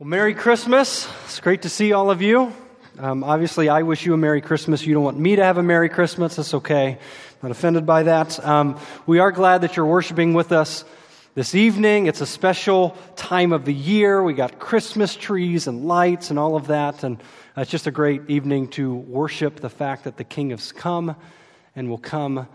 Well, Merry Christmas. It's great to see all of you. Um, obviously, I wish you a Merry Christmas. You don't want me to have a Merry Christmas. That's okay. I'm Not offended by that. Um, we are glad that you're worshiping with us this evening. It's a special time of the year. We got Christmas trees and lights and all of that. And it's just a great evening to worship the fact that the King has come and will come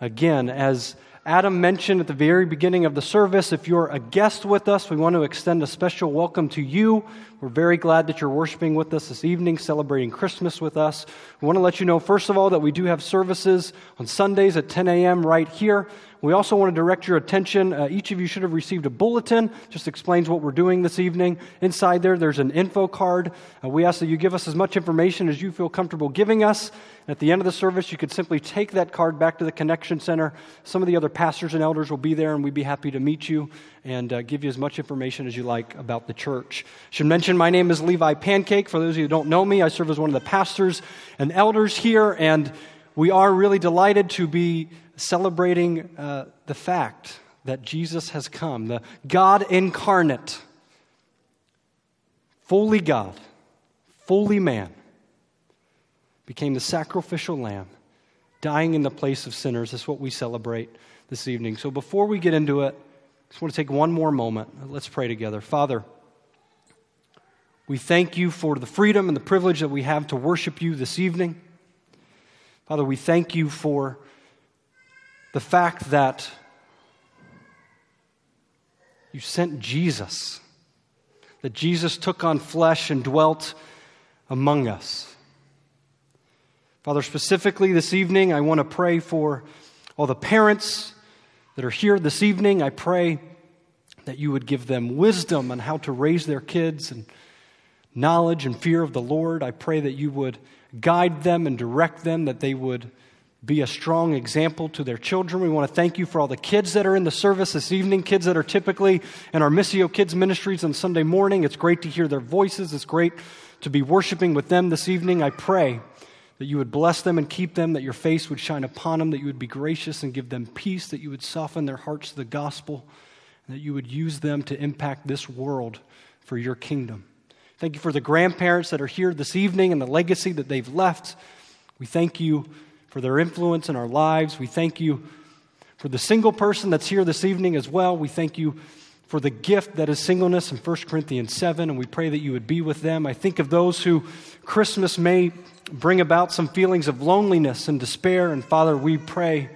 again. As Adam mentioned at the very beginning of the service, if you're a guest with us, we want to extend a special welcome to you. We're very glad that you're worshiping with us this evening, celebrating Christmas with us. We want to let you know, first of all, that we do have services on Sundays at 10 a.m. right here. We also want to direct your attention. Uh, each of you should have received a bulletin, just explains what we're doing this evening. Inside there, there's an info card. Uh, we ask that you give us as much information as you feel comfortable giving us. And at the end of the service, you could simply take that card back to the Connection Center. Some of the other pastors and elders will be there, and we'd be happy to meet you and uh, give you as much information as you like about the church. Should mention my name is Levi Pancake. For those of you who don't know me, I serve as one of the pastors and elders here, and we are really delighted to be celebrating uh, the fact that Jesus has come, the God incarnate, fully God, fully man, became the sacrificial lamb, dying in the place of sinners. That's what we celebrate this evening. So before we get into it, I just want to take one more moment. Let's pray together. Father, we thank you for the freedom and the privilege that we have to worship you this evening. Father, we thank you for the fact that you sent Jesus, that Jesus took on flesh and dwelt among us. Father, specifically this evening, I want to pray for all the parents that are here this evening. I pray that you would give them wisdom on how to raise their kids and knowledge and fear of the Lord. I pray that you would guide them and direct them, that they would be a strong example to their children. We want to thank you for all the kids that are in the service this evening, kids that are typically in our Missio Kids ministries on Sunday morning. It's great to hear their voices. It's great to be worshiping with them this evening. I pray that you would bless them and keep them, that your face would shine upon them, that you would be gracious and give them peace, that you would soften their hearts to the gospel, and that you would use them to impact this world for your kingdom. Thank you for the grandparents that are here this evening and the legacy that they've left. We thank you for their influence in our lives. We thank you for the single person that's here this evening as well. We thank you for the gift that is singleness in 1 Corinthians 7, and we pray that you would be with them. I think of those who Christmas may bring about some feelings of loneliness and despair, and Father, we pray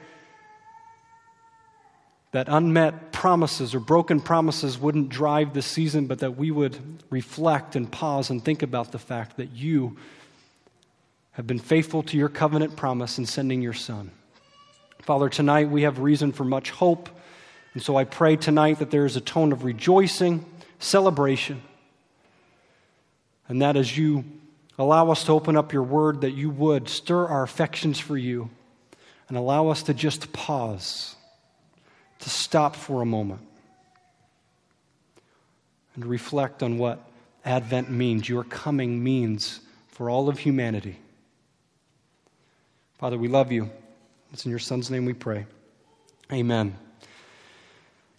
that unmet promises or broken promises wouldn't drive this season, but that we would reflect and pause and think about the fact that you have been faithful to your covenant promise in sending your Son. Father, tonight we have reason for much hope. And so I pray tonight that there is a tone of rejoicing, celebration, and that as you allow us to open up your word, that you would stir our affections for you and allow us to just pause, to stop for a moment, and reflect on what Advent means, your coming means for all of humanity. Father, we love you. It's in your Son's name we pray. Amen.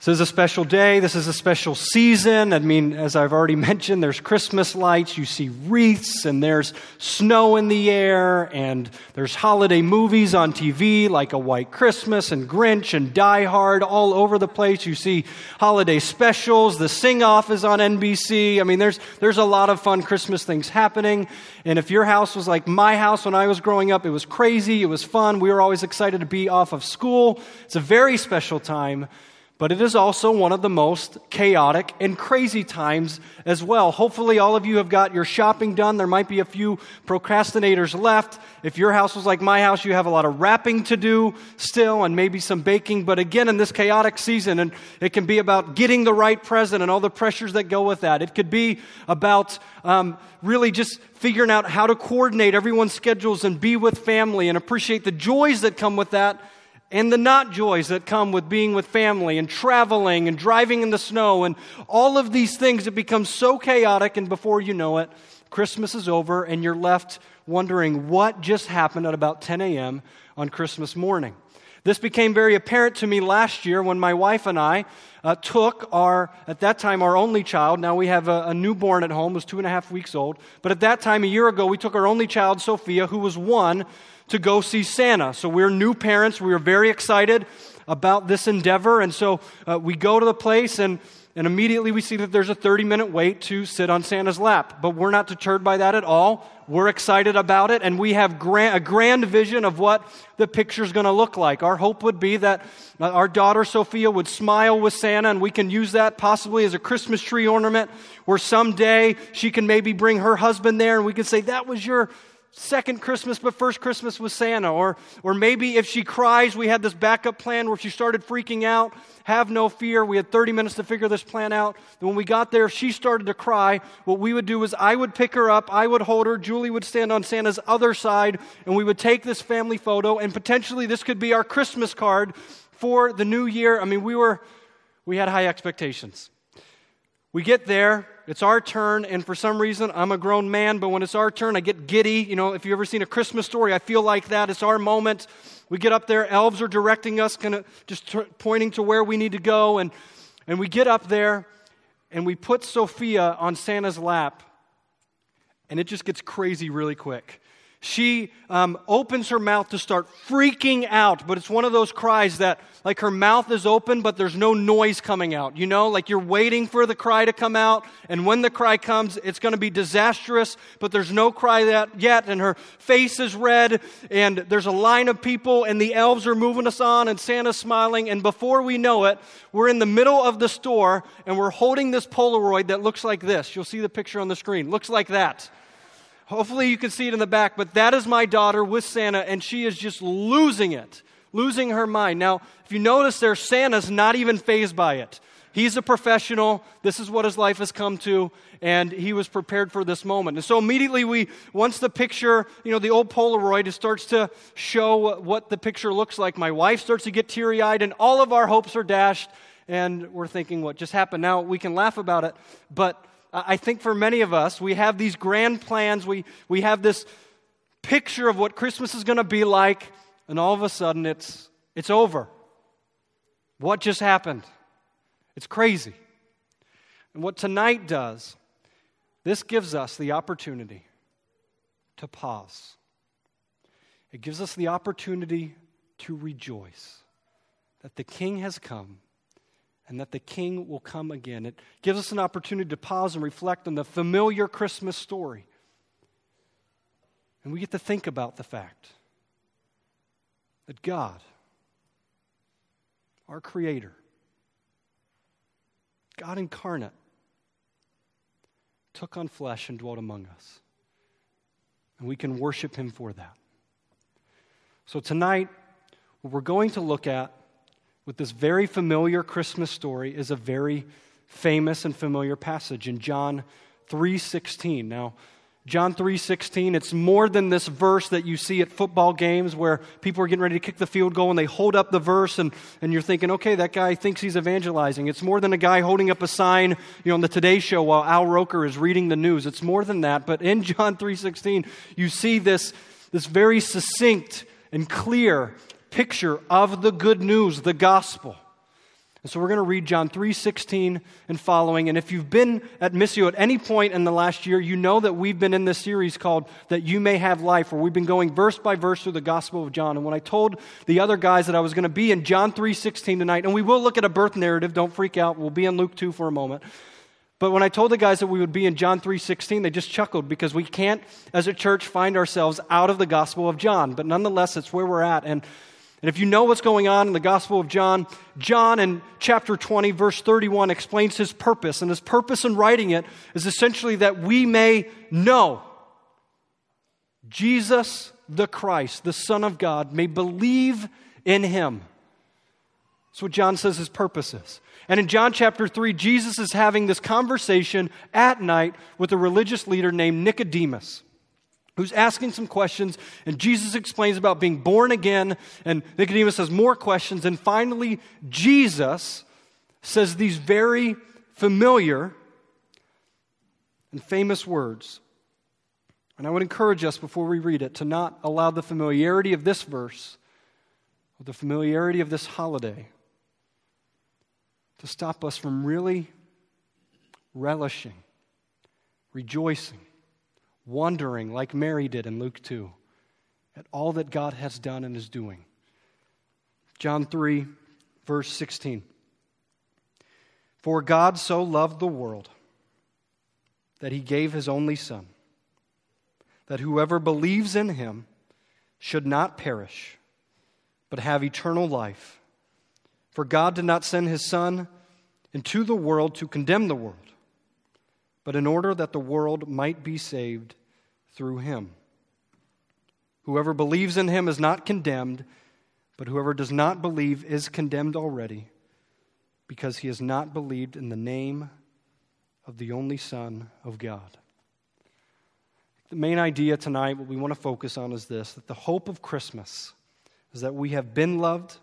This is a special day. This is a special season. I mean, as I've already mentioned, there's Christmas lights, you see wreaths, and there's snow in the air, and there's holiday movies on TV like A White Christmas and Grinch and Die Hard all over the place. You see holiday specials. The Sing Off is on NBC. I mean, there's, there's a lot of fun Christmas things happening. And if your house was like my house when I was growing up, it was crazy, it was fun. We were always excited to be off of school. It's a very special time but it is also one of the most chaotic and crazy times as well. Hopefully, all of you have got your shopping done. There might be a few procrastinators left. If your house was like my house, you have a lot of wrapping to do still and maybe some baking. But again, in this chaotic season, and it can be about getting the right present and all the pressures that go with that. It could be about um, really just figuring out how to coordinate everyone's schedules and be with family and appreciate the joys that come with that and the not joys that come with being with family and traveling and driving in the snow and all of these things that become so chaotic, and before you know it, Christmas is over and you're left wondering what just happened at about 10 a.m. on Christmas morning. This became very apparent to me last year when my wife and I uh, took our, at that time, our only child. Now we have a, a newborn at home, was two and a half weeks old. But at that time, a year ago, we took our only child, Sophia, who was one, to go see Santa. So we're new parents. We were very excited about this endeavor. And so uh, we go to the place and and immediately we see that there's a 30 minute wait to sit on Santa's lap. But we're not deterred by that at all. We're excited about it, and we have grand, a grand vision of what the picture's going to look like. Our hope would be that uh, our daughter Sophia would smile with Santa, and we can use that possibly as a Christmas tree ornament, where someday she can maybe bring her husband there, and we can say, That was your second Christmas, but first Christmas with Santa. Or, or maybe if she cries, we had this backup plan where if she started freaking out, have no fear. We had 30 minutes to figure this plan out. And when we got there, if she started to cry, what we would do is I would pick her up, I would hold her, Julie would stand on Santa's other side, and we would take this family photo, and potentially this could be our Christmas card for the new year. I mean, we were, we had high expectations. We get there, it's our turn, and for some reason, I'm a grown man, but when it's our turn, I get giddy. You know, if you've ever seen a Christmas story, I feel like that. It's our moment. We get up there, elves are directing us, kind of just t- pointing to where we need to go, and, and we get up there, and we put Sophia on Santa's lap, and it just gets crazy really quick she um, opens her mouth to start freaking out. But it's one of those cries that, like, her mouth is open, but there's no noise coming out. You know, like you're waiting for the cry to come out. And when the cry comes, it's going to be disastrous, but there's no cry that yet. And her face is red, and there's a line of people, and the elves are moving us on, and Santa's smiling. And before we know it, we're in the middle of the store, and we're holding this Polaroid that looks like this. You'll see the picture on the screen. Looks like that. Hopefully, you can see it in the back, but that is my daughter with Santa, and she is just losing it, losing her mind. Now, if you notice there, Santa's not even fazed by it. He's a professional. This is what his life has come to, and he was prepared for this moment. And so immediately we, once the picture, you know, the old Polaroid, it starts to show what the picture looks like. My wife starts to get teary eyed, and all of our hopes are dashed, and we're thinking, what just happened? Now we can laugh about it, but I think for many of us, we have these grand plans, we, we have this picture of what Christmas is going to be like, and all of a sudden it's, it's over. What just happened? It's crazy. And what tonight does, this gives us the opportunity to pause. It gives us the opportunity to rejoice that the King has come and that the King will come again. It gives us an opportunity to pause and reflect on the familiar Christmas story. And we get to think about the fact that God, our Creator, God incarnate, took on flesh and dwelt among us. And we can worship Him for that. So tonight, what we're going to look at with this very familiar Christmas story is a very famous and familiar passage in John 3:16. Now, John 3:16, it's more than this verse that you see at football games where people are getting ready to kick the field goal and they hold up the verse and, and you're thinking, okay, that guy thinks he's evangelizing. It's more than a guy holding up a sign, you know, on the Today Show while Al Roker is reading the news. It's more than that. But in John 3:16, you see this, this very succinct and clear picture of the good news, the gospel. And so we're going to read John 3:16 and following. And if you've been at Missio at any point in the last year, you know that we've been in this series called That You May Have Life, where we've been going verse by verse through the Gospel of John. And when I told the other guys that I was going to be in John 3:16 tonight, and we will look at a birth narrative, don't freak out. We'll be in Luke 2 for a moment. But when I told the guys that we would be in John 3:16, they just chuckled because we can't as a church find ourselves out of the Gospel of John. But nonetheless, it's where we're at and and if you know what's going on in the Gospel of John, John in chapter 20, verse 31, explains his purpose. And his purpose in writing it is essentially that we may know Jesus the Christ, the Son of God, may believe in him. That's what John says his purpose is. And in John chapter 3, Jesus is having this conversation at night with a religious leader named Nicodemus who's asking some questions, and Jesus explains about being born again, and Nicodemus has more questions, and finally, Jesus says these very familiar and famous words. And I would encourage us before we read it to not allow the familiarity of this verse or the familiarity of this holiday to stop us from really relishing, rejoicing, wondering, like Mary did in Luke 2, at all that God has done and is doing. John 3, verse 16. For God so loved the world that he gave his only Son, that whoever believes in him should not perish, but have eternal life. For God did not send his Son into the world to condemn the world, but in order that the world might be saved through him. Whoever believes in him is not condemned, but whoever does not believe is condemned already, because he has not believed in the name of the only Son of God. The main idea tonight, what we want to focus on is this that the hope of Christmas is that we have been loved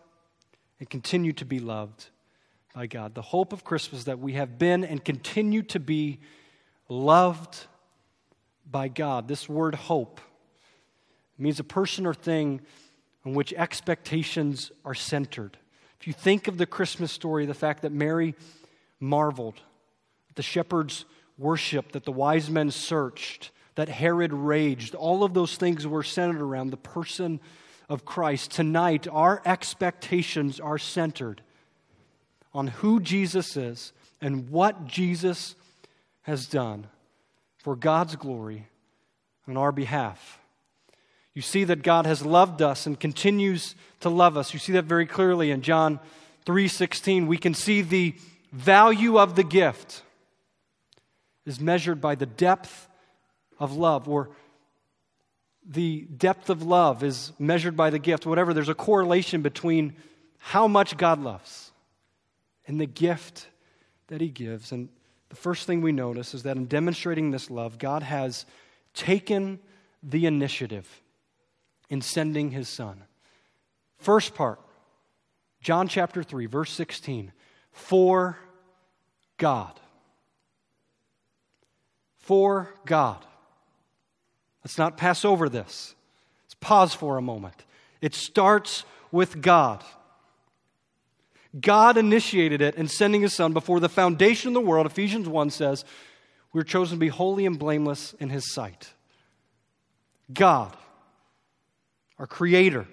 and continue to be loved by God. The hope of Christmas is that we have been and continue to be loved by God. This word hope means a person or thing on which expectations are centered. If you think of the Christmas story, the fact that Mary marveled, that the shepherds worshiped, that the wise men searched, that Herod raged, all of those things were centered around the person of Christ. Tonight, our expectations are centered on who Jesus is and what Jesus has done for God's glory on our behalf. You see that God has loved us and continues to love us. You see that very clearly in John 3:16. We can see the value of the gift is measured by the depth of love or the depth of love is measured by the gift. Whatever, there's a correlation between how much God loves and the gift that He gives. And the first thing we notice is that in demonstrating this love, God has taken the initiative in sending his son. First part, John chapter 3, verse 16. For God. For God. Let's not pass over this. Let's pause for a moment. It starts with God. God initiated it in sending his son before the foundation of the world. Ephesians 1 says, We are chosen to be holy and blameless in his sight. God our creator.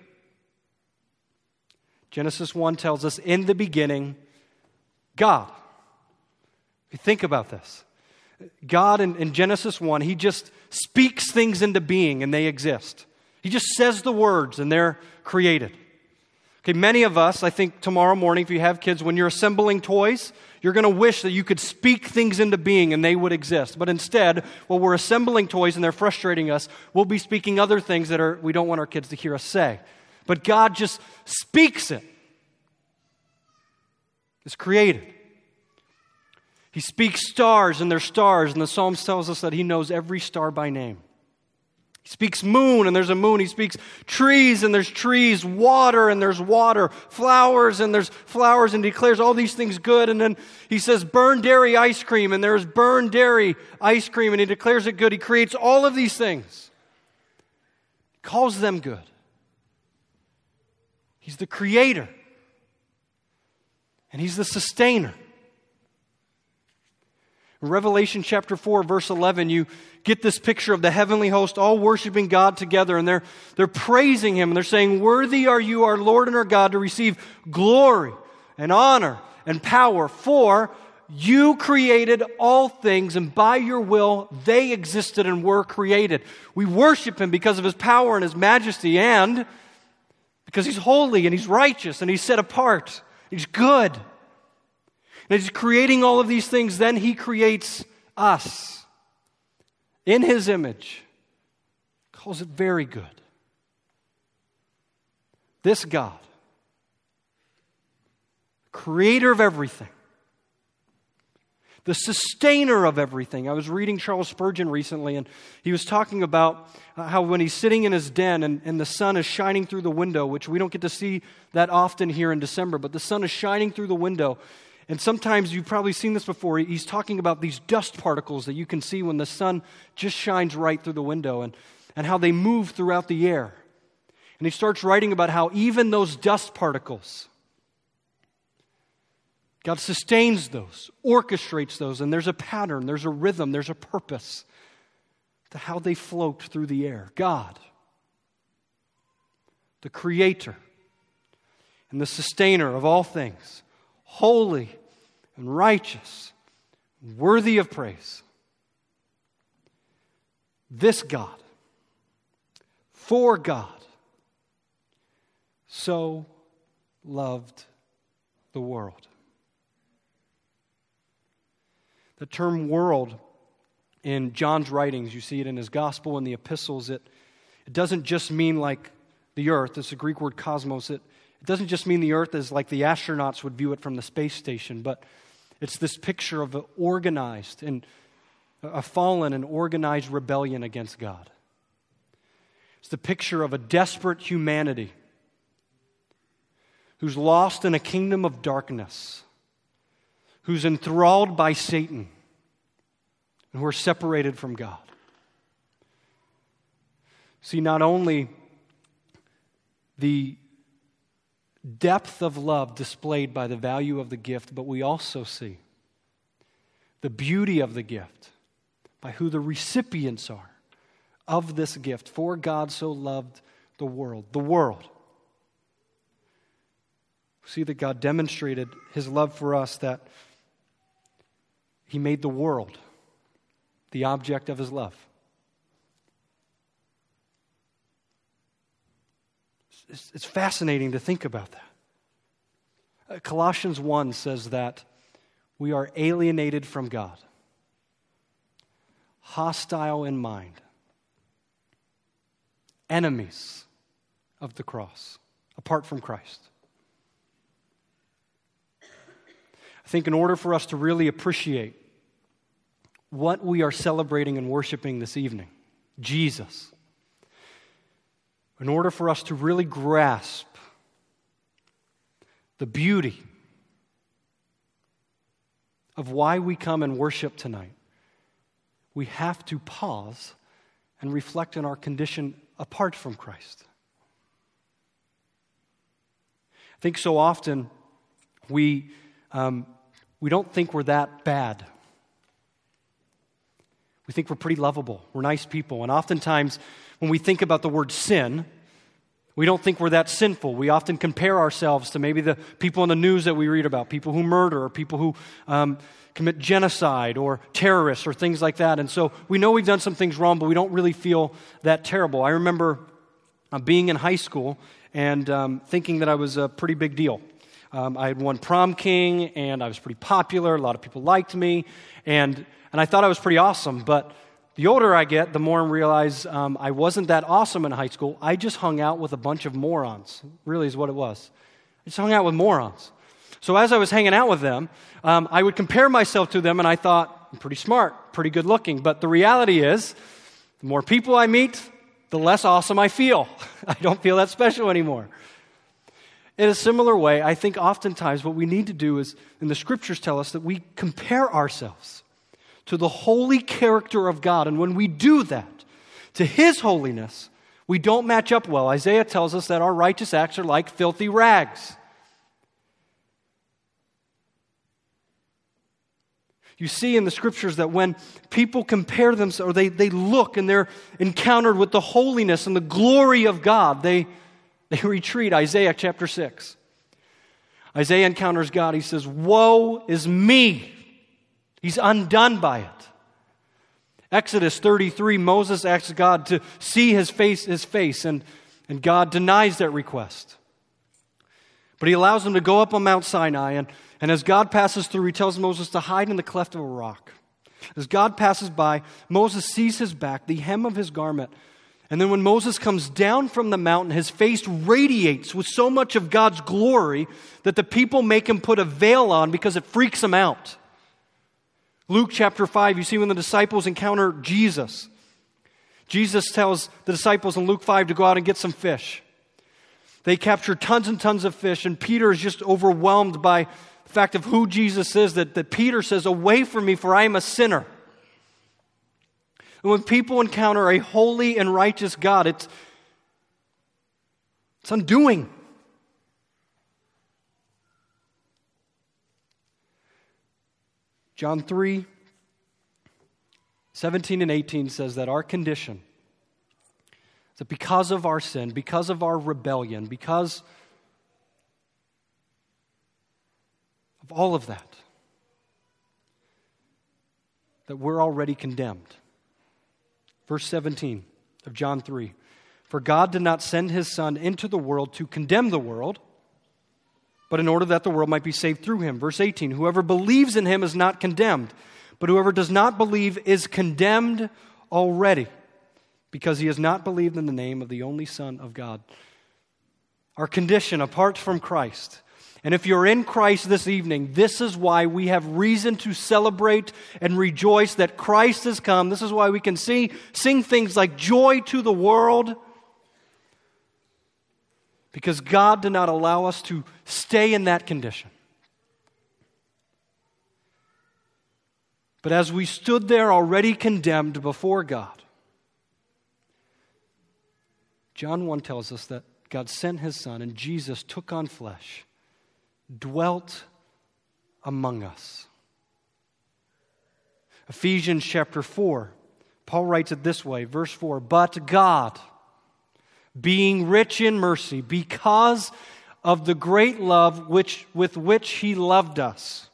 Genesis 1 tells us, in the beginning, God. Think about this, God in, in, Genesis 1, He just speaks things into being and they exist. He just says the words and they're created. Okay, many of us, I think tomorrow morning, if you have kids, when you're assembling toys, you're going to wish that you could speak things into being and they would exist. But instead, while we're assembling toys and they're frustrating us, we'll be speaking other things that are, we don't want our kids to hear us say. But God just speaks it. It's created. He speaks stars and they're stars, and the Psalms tells us that He knows every star by name. He speaks moon and there's a moon. He speaks trees and there's trees, water and there's water, flowers and there's flowers, and declares all these things good. And then he says, burn dairy ice cream, and there's burn dairy ice cream, and he declares it good. He creates all of these things, calls them good. He's the creator, and he's the sustainer. Revelation chapter 4, verse 11, you get this picture of the heavenly host all worshiping God together, and they're, they're praising Him, and they're saying, Worthy are you, our Lord and our God, to receive glory and honor and power, for you created all things, and by your will they existed and were created. We worship Him because of His power and His majesty, and because He's holy and He's righteous and He's set apart. He's good. And He's creating all of these things, then He creates us in His image. Calls it very good. This God, creator of everything, the sustainer of everything. I was reading Charles Spurgeon recently, and he was talking about uh, how when he's sitting in his den and, and the sun is shining through the window, which we don't get to see that often here in December, but the sun is shining through the window, and sometimes you've probably seen this before. He's talking about these dust particles that you can see when the sun just shines right through the window and, and how they move throughout the air. And he starts writing about how even those dust particles, God sustains those, orchestrates those, and there's a pattern, there's a rhythm, there's a purpose to how they float through the air. God, the creator and the sustainer of all things, holy and righteous, worthy of praise. This God, for God, so loved the world. The term world in John's writings, you see it in his gospel and the epistles, it, it doesn't just mean like the earth, it's a Greek word cosmos. It, it doesn't just mean the earth as like the astronauts would view it from the space station, but it's this picture of an organized and a fallen and organized rebellion against God. It's the picture of a desperate humanity who's lost in a kingdom of darkness, who's enthralled by Satan, and who are separated from God. See, not only the depth of love displayed by the value of the gift, but we also see the beauty of the gift by who the recipients are of this gift. For God so loved the world. The world. See that God demonstrated his love for us that he made the world the object of his love. It's, it's fascinating to think about that. Uh, Colossians 1 says that we are alienated from God, hostile in mind, enemies of the cross, apart from Christ. I think in order for us to really appreciate what we are celebrating and worshiping this evening, Jesus, in order for us to really grasp the beauty of why we come and worship tonight, we have to pause and reflect on our condition apart from Christ. I think so often we, um, we don't think we're that bad. We think we're pretty lovable, we're nice people, and oftentimes when we think about the word sin, we don't think we're that sinful. We often compare ourselves to maybe the people in the news that we read about, people who murder, or people who um, commit genocide, or terrorists, or things like that. And so we know we've done some things wrong, but we don't really feel that terrible. I remember uh, being in high school and um, thinking that I was a pretty big deal. Um, I had won prom king, and I was pretty popular. A lot of people liked me, and, and I thought I was pretty awesome, but the older I get, the more I realize um, I wasn't that awesome in high school. I just hung out with a bunch of morons, really, is what it was. I just hung out with morons. So as I was hanging out with them, um, I would compare myself to them, and I thought, I'm pretty smart, pretty good looking. But the reality is, the more people I meet, the less awesome I feel. I don't feel that special anymore. In a similar way, I think oftentimes what we need to do is, and the scriptures tell us that we compare ourselves to the holy character of God. And when we do that, to His holiness, we don't match up well. Isaiah tells us that our righteous acts are like filthy rags. You see in the scriptures that when people compare themselves, or they, they look and they're encountered with the holiness and the glory of God, they, they retreat. Isaiah chapter 6. Isaiah encounters God. He says, Woe is me! He's undone by it. Exodus 33, Moses asks God to see his face, his face and, and God denies that request. But he allows him to go up on Mount Sinai, and, and as God passes through, he tells Moses to hide in the cleft of a rock. As God passes by, Moses sees his back, the hem of his garment. And then when Moses comes down from the mountain, his face radiates with so much of God's glory that the people make him put a veil on because it freaks him out. Luke chapter 5, you see when the disciples encounter Jesus. Jesus tells the disciples in Luke 5 to go out and get some fish. They capture tons and tons of fish, and Peter is just overwhelmed by the fact of who Jesus is that, that Peter says, Away from me, for I am a sinner. And when people encounter a holy and righteous God, it's, It's undoing. John 3 17 and 18 says that our condition, that because of our sin, because of our rebellion, because of all of that, that we're already condemned. Verse 17 of John 3 For God did not send his Son into the world to condemn the world, but in order that the world might be saved through him. Verse 18 Whoever believes in him is not condemned, but whoever does not believe is condemned already, because he has not believed in the name of the only Son of God. Our condition apart from Christ and if you're in Christ this evening, this is why we have reason to celebrate and rejoice that Christ has come. This is why we can see, sing things like joy to the world. Because God did not allow us to stay in that condition. But as we stood there already condemned before God, John 1 tells us that God sent his son and Jesus took on flesh dwelt among us. Ephesians chapter 4, Paul writes it this way, verse 4 But God, being rich in mercy, because of the great love which, with which he loved us,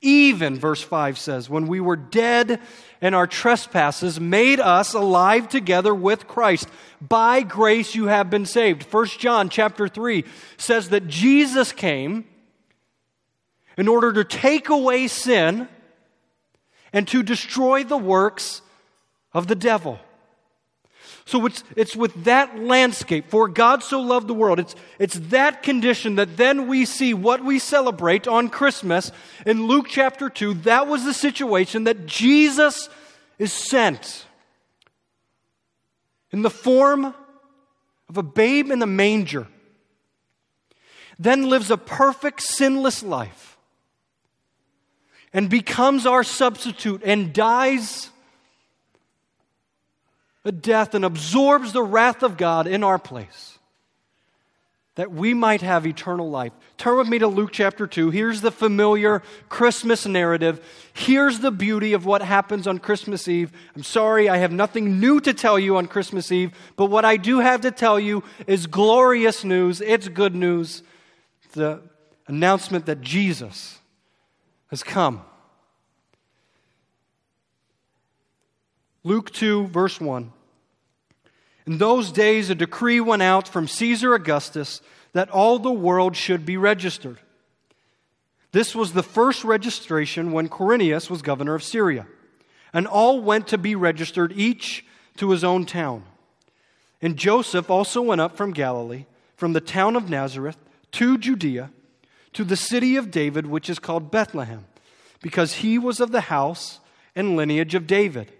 even, verse 5 says, when we were dead and our trespasses made us alive together with Christ. By grace you have been saved. 1 John chapter 3 says that Jesus came in order to take away sin and to destroy the works of the devil. So it's, it's with that landscape, for God so loved the world, it's, it's that condition that then we see what we celebrate on Christmas in Luke chapter 2. That was the situation that Jesus is sent in the form of a babe in the manger, then lives a perfect, sinless life, and becomes our substitute and dies a death and absorbs the wrath of God in our place that we might have eternal life. Turn with me to Luke chapter 2. Here's the familiar Christmas narrative. Here's the beauty of what happens on Christmas Eve. I'm sorry, I have nothing new to tell you on Christmas Eve, but what I do have to tell you is glorious news. It's good news. The announcement that Jesus has come. Luke 2, verse 1. In those days, a decree went out from Caesar Augustus that all the world should be registered. This was the first registration when Quirinius was governor of Syria. And all went to be registered, each to his own town. And Joseph also went up from Galilee, from the town of Nazareth, to Judea, to the city of David, which is called Bethlehem, because he was of the house and lineage of David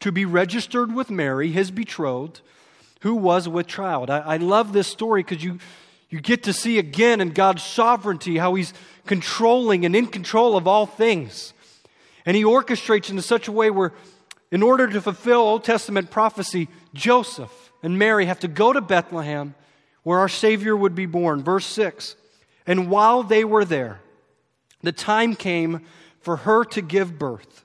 to be registered with Mary, his betrothed, who was with child. I, I love this story because you, you get to see again in God's sovereignty how he's controlling and in control of all things. And he orchestrates in such a way where, in order to fulfill Old Testament prophecy, Joseph and Mary have to go to Bethlehem where our Savior would be born. Verse 6 And while they were there, the time came for her to give birth.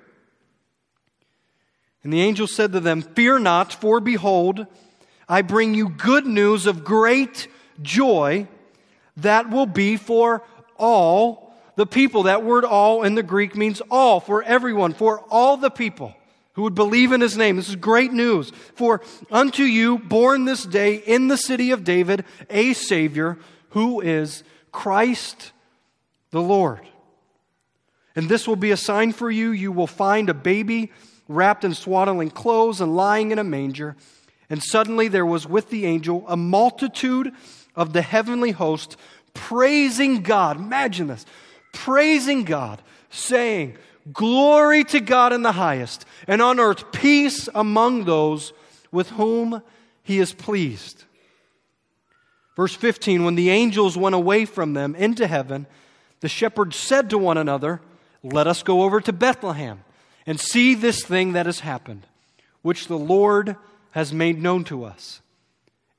And the angel said to them, Fear not, for behold, I bring you good news of great joy that will be for all the people. That word all in the Greek means all, for everyone, for all the people who would believe in his name. This is great news. For unto you, born this day in the city of David, a Savior who is Christ the Lord. And this will be a sign for you. You will find a baby wrapped in swaddling clothes and lying in a manger. And suddenly there was with the angel a multitude of the heavenly host praising God. Imagine this praising God, saying, Glory to God in the highest, and on earth peace among those with whom he is pleased. Verse 15 When the angels went away from them into heaven, the shepherds said to one another, Let us go over to Bethlehem and see this thing that has happened, which the Lord has made known to us.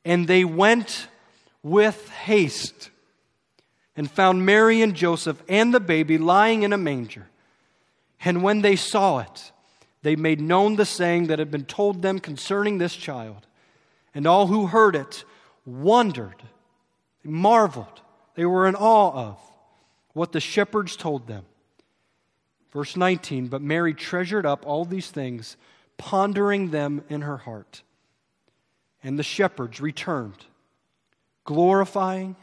And they went with haste and found Mary and Joseph and the baby lying in a manger. And when they saw it, they made known the saying that had been told them concerning this child. And all who heard it wondered, marveled, they were in awe of what the shepherds told them. Verse 19 But Mary treasured up all these things, pondering them in her heart. And the shepherds returned, glorifying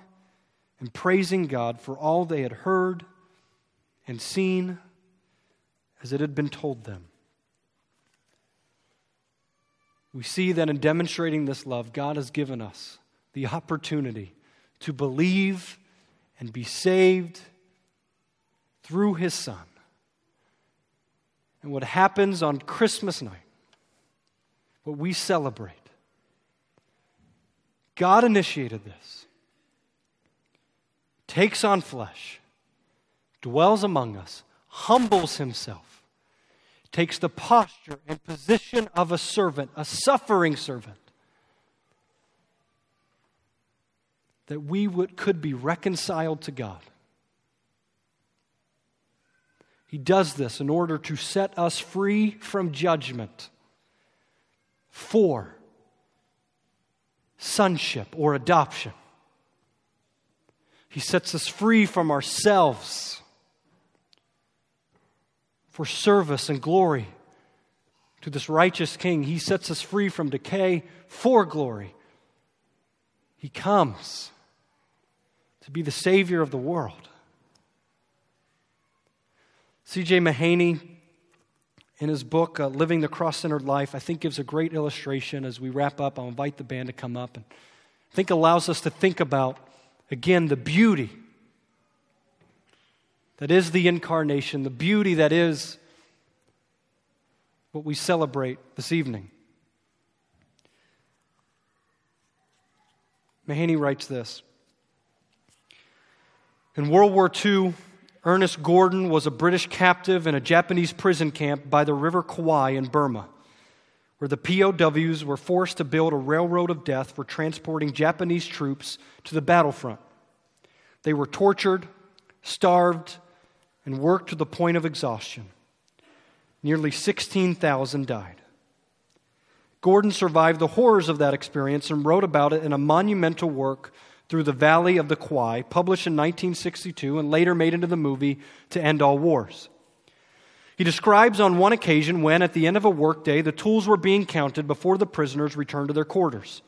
and praising God for all they had heard and seen as it had been told them. We see that in demonstrating this love, God has given us the opportunity to believe and be saved through His Son. And what happens on Christmas night, what we celebrate, God initiated this, takes on flesh, dwells among us, humbles himself, takes the posture and position of a servant, a suffering servant, that we would, could be reconciled to God. He does this in order to set us free from judgment for sonship or adoption. He sets us free from ourselves for service and glory to this righteous King. He sets us free from decay for glory. He comes to be the Savior of the world. C.J. Mahaney, in his book, uh, Living the Cross Centered Life, I think gives a great illustration as we wrap up. I'll invite the band to come up and I think allows us to think about, again, the beauty that is the incarnation, the beauty that is what we celebrate this evening. Mahaney writes this In World War II, Ernest Gordon was a British captive in a Japanese prison camp by the River Kwai in Burma, where the POWs were forced to build a railroad of death for transporting Japanese troops to the battlefront. They were tortured, starved, and worked to the point of exhaustion. Nearly 16,000 died. Gordon survived the horrors of that experience and wrote about it in a monumental work through the Valley of the Kwai, published in 1962 and later made into the movie To End All Wars. He describes on one occasion when, at the end of a workday, the tools were being counted before the prisoners returned to their quarters.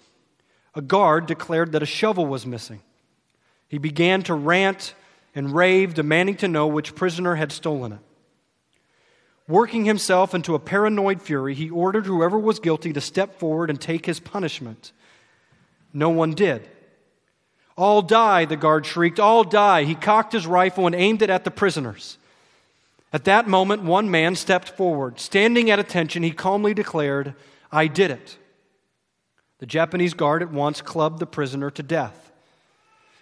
A guard declared that a shovel was missing. He began to rant and rave, demanding to know which prisoner had stolen it. Working himself into a paranoid fury, he ordered whoever was guilty to step forward and take his punishment. No one did. All die, the guard shrieked. All die. He cocked his rifle and aimed it at the prisoners. At that moment, one man stepped forward. Standing at attention, he calmly declared, I did it. The Japanese guard at once clubbed the prisoner to death.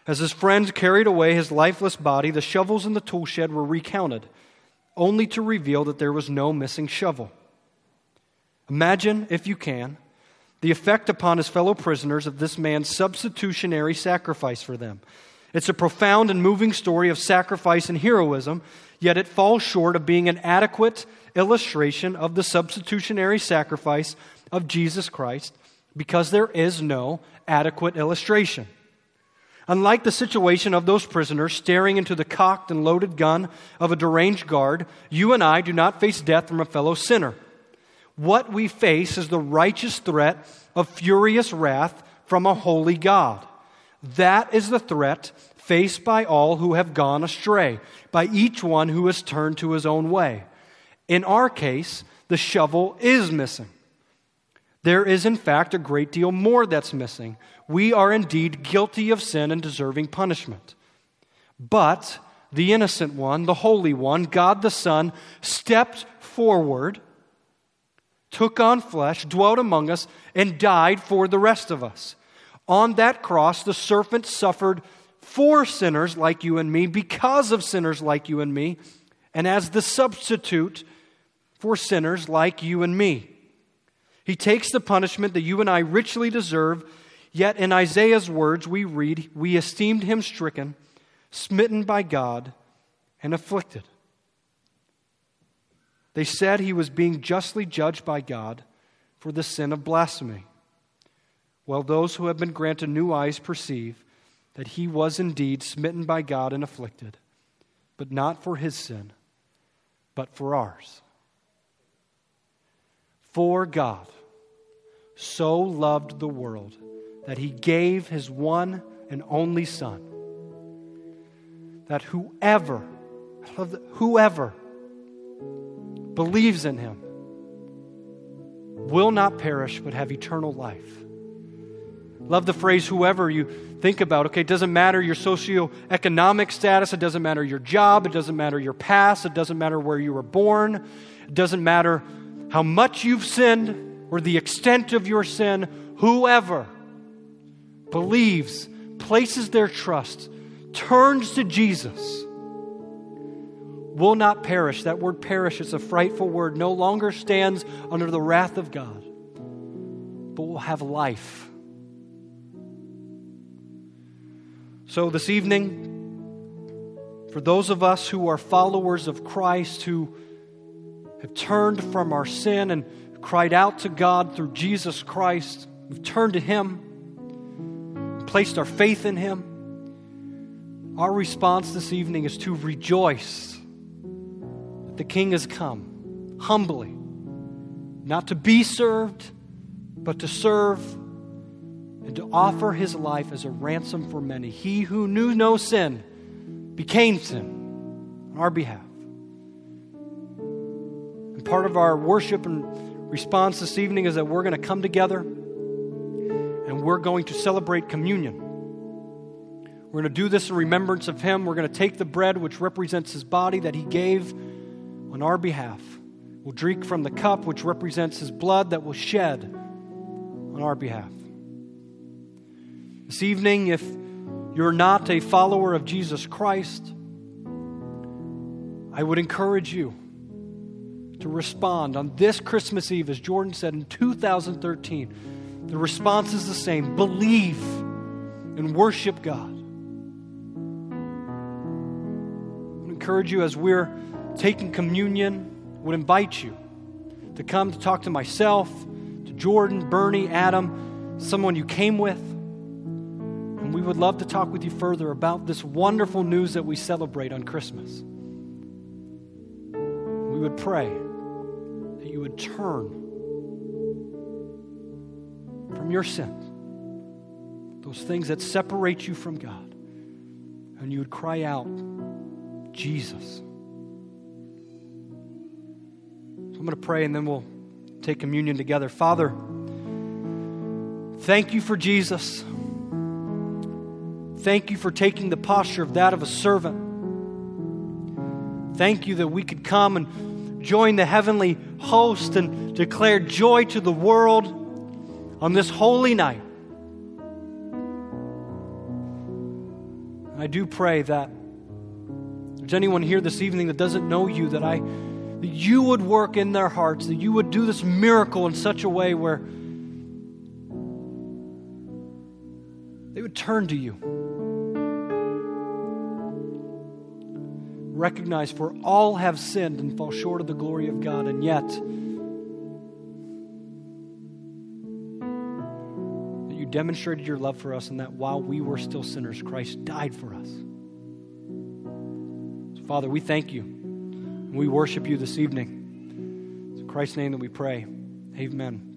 As his friends carried away his lifeless body, the shovels in the tool shed were recounted, only to reveal that there was no missing shovel. Imagine, if you can, the effect upon his fellow prisoners of this man's substitutionary sacrifice for them. It's a profound and moving story of sacrifice and heroism, yet it falls short of being an adequate illustration of the substitutionary sacrifice of Jesus Christ because there is no adequate illustration. Unlike the situation of those prisoners staring into the cocked and loaded gun of a deranged guard, you and I do not face death from a fellow sinner. What we face is the righteous threat of furious wrath from a holy God. That is the threat faced by all who have gone astray, by each one who has turned to his own way. In our case, the shovel is missing. There is, in fact, a great deal more that's missing. We are indeed guilty of sin and deserving punishment. But the innocent one, the Holy One, God the Son, stepped forward, took on flesh, dwelt among us, and died for the rest of us. On that cross, the serpent suffered for sinners like you and me, because of sinners like you and me, and as the substitute for sinners like you and me. He takes the punishment that you and I richly deserve, yet in Isaiah's words, we read, We esteemed him stricken smitten by God, and afflicted. They said he was being justly judged by God for the sin of blasphemy. while those who have been granted new eyes perceive that he was indeed smitten by God and afflicted, but not for his sin, but for ours. For God so loved the world that he gave his one and only Son that whoever, whoever believes in him will not perish but have eternal life. Love the phrase whoever you think about. Okay, it doesn't matter your socioeconomic status, it doesn't matter your job, it doesn't matter your past, it doesn't matter where you were born, it doesn't matter how much you've sinned or the extent of your sin. Whoever believes, places their trust, turns to Jesus will not perish. That word perish is a frightful word, no longer stands under the wrath of God, but will have life. So, this evening, for those of us who are followers of Christ, who have turned from our sin and cried out to God through Jesus Christ, we've turned to Him, placed our faith in Him. Our response this evening is to rejoice the King has come humbly, not to be served, but to serve and to offer his life as a ransom for many. He who knew no sin became sin on our behalf. And part of our worship and response this evening is that we're going to come together and we're going to celebrate communion. We're going to do this in remembrance of him. We're going to take the bread, which represents his body that he gave on our behalf. We'll drink from the cup, which represents his blood that was shed on our behalf. This evening, if you're not a follower of Jesus Christ, I would encourage you to respond on this Christmas Eve, as Jordan said in 2013. The response is the same believe and worship God. I encourage you as we're taking communion, would invite you to come to talk to myself, to Jordan, Bernie, Adam, someone you came with. And we would love to talk with you further about this wonderful news that we celebrate on Christmas. We would pray that you would turn from your sins, those things that separate you from God, and you would cry out, Jesus. I'm going to pray and then we'll take communion together. Father, thank you for Jesus. Thank you for taking the posture of that of a servant. Thank you that we could come and join the heavenly host and declare joy to the world on this holy night. I do pray that there's anyone here this evening that doesn't know you, that I that you would work in their hearts, that you would do this miracle in such a way where they would turn to you. Recognize, for all have sinned and fall short of the glory of God, and yet that you demonstrated your love for us, and that while we were still sinners, Christ died for us. Father, we thank you. We worship you this evening. It's in Christ's name that we pray. Amen.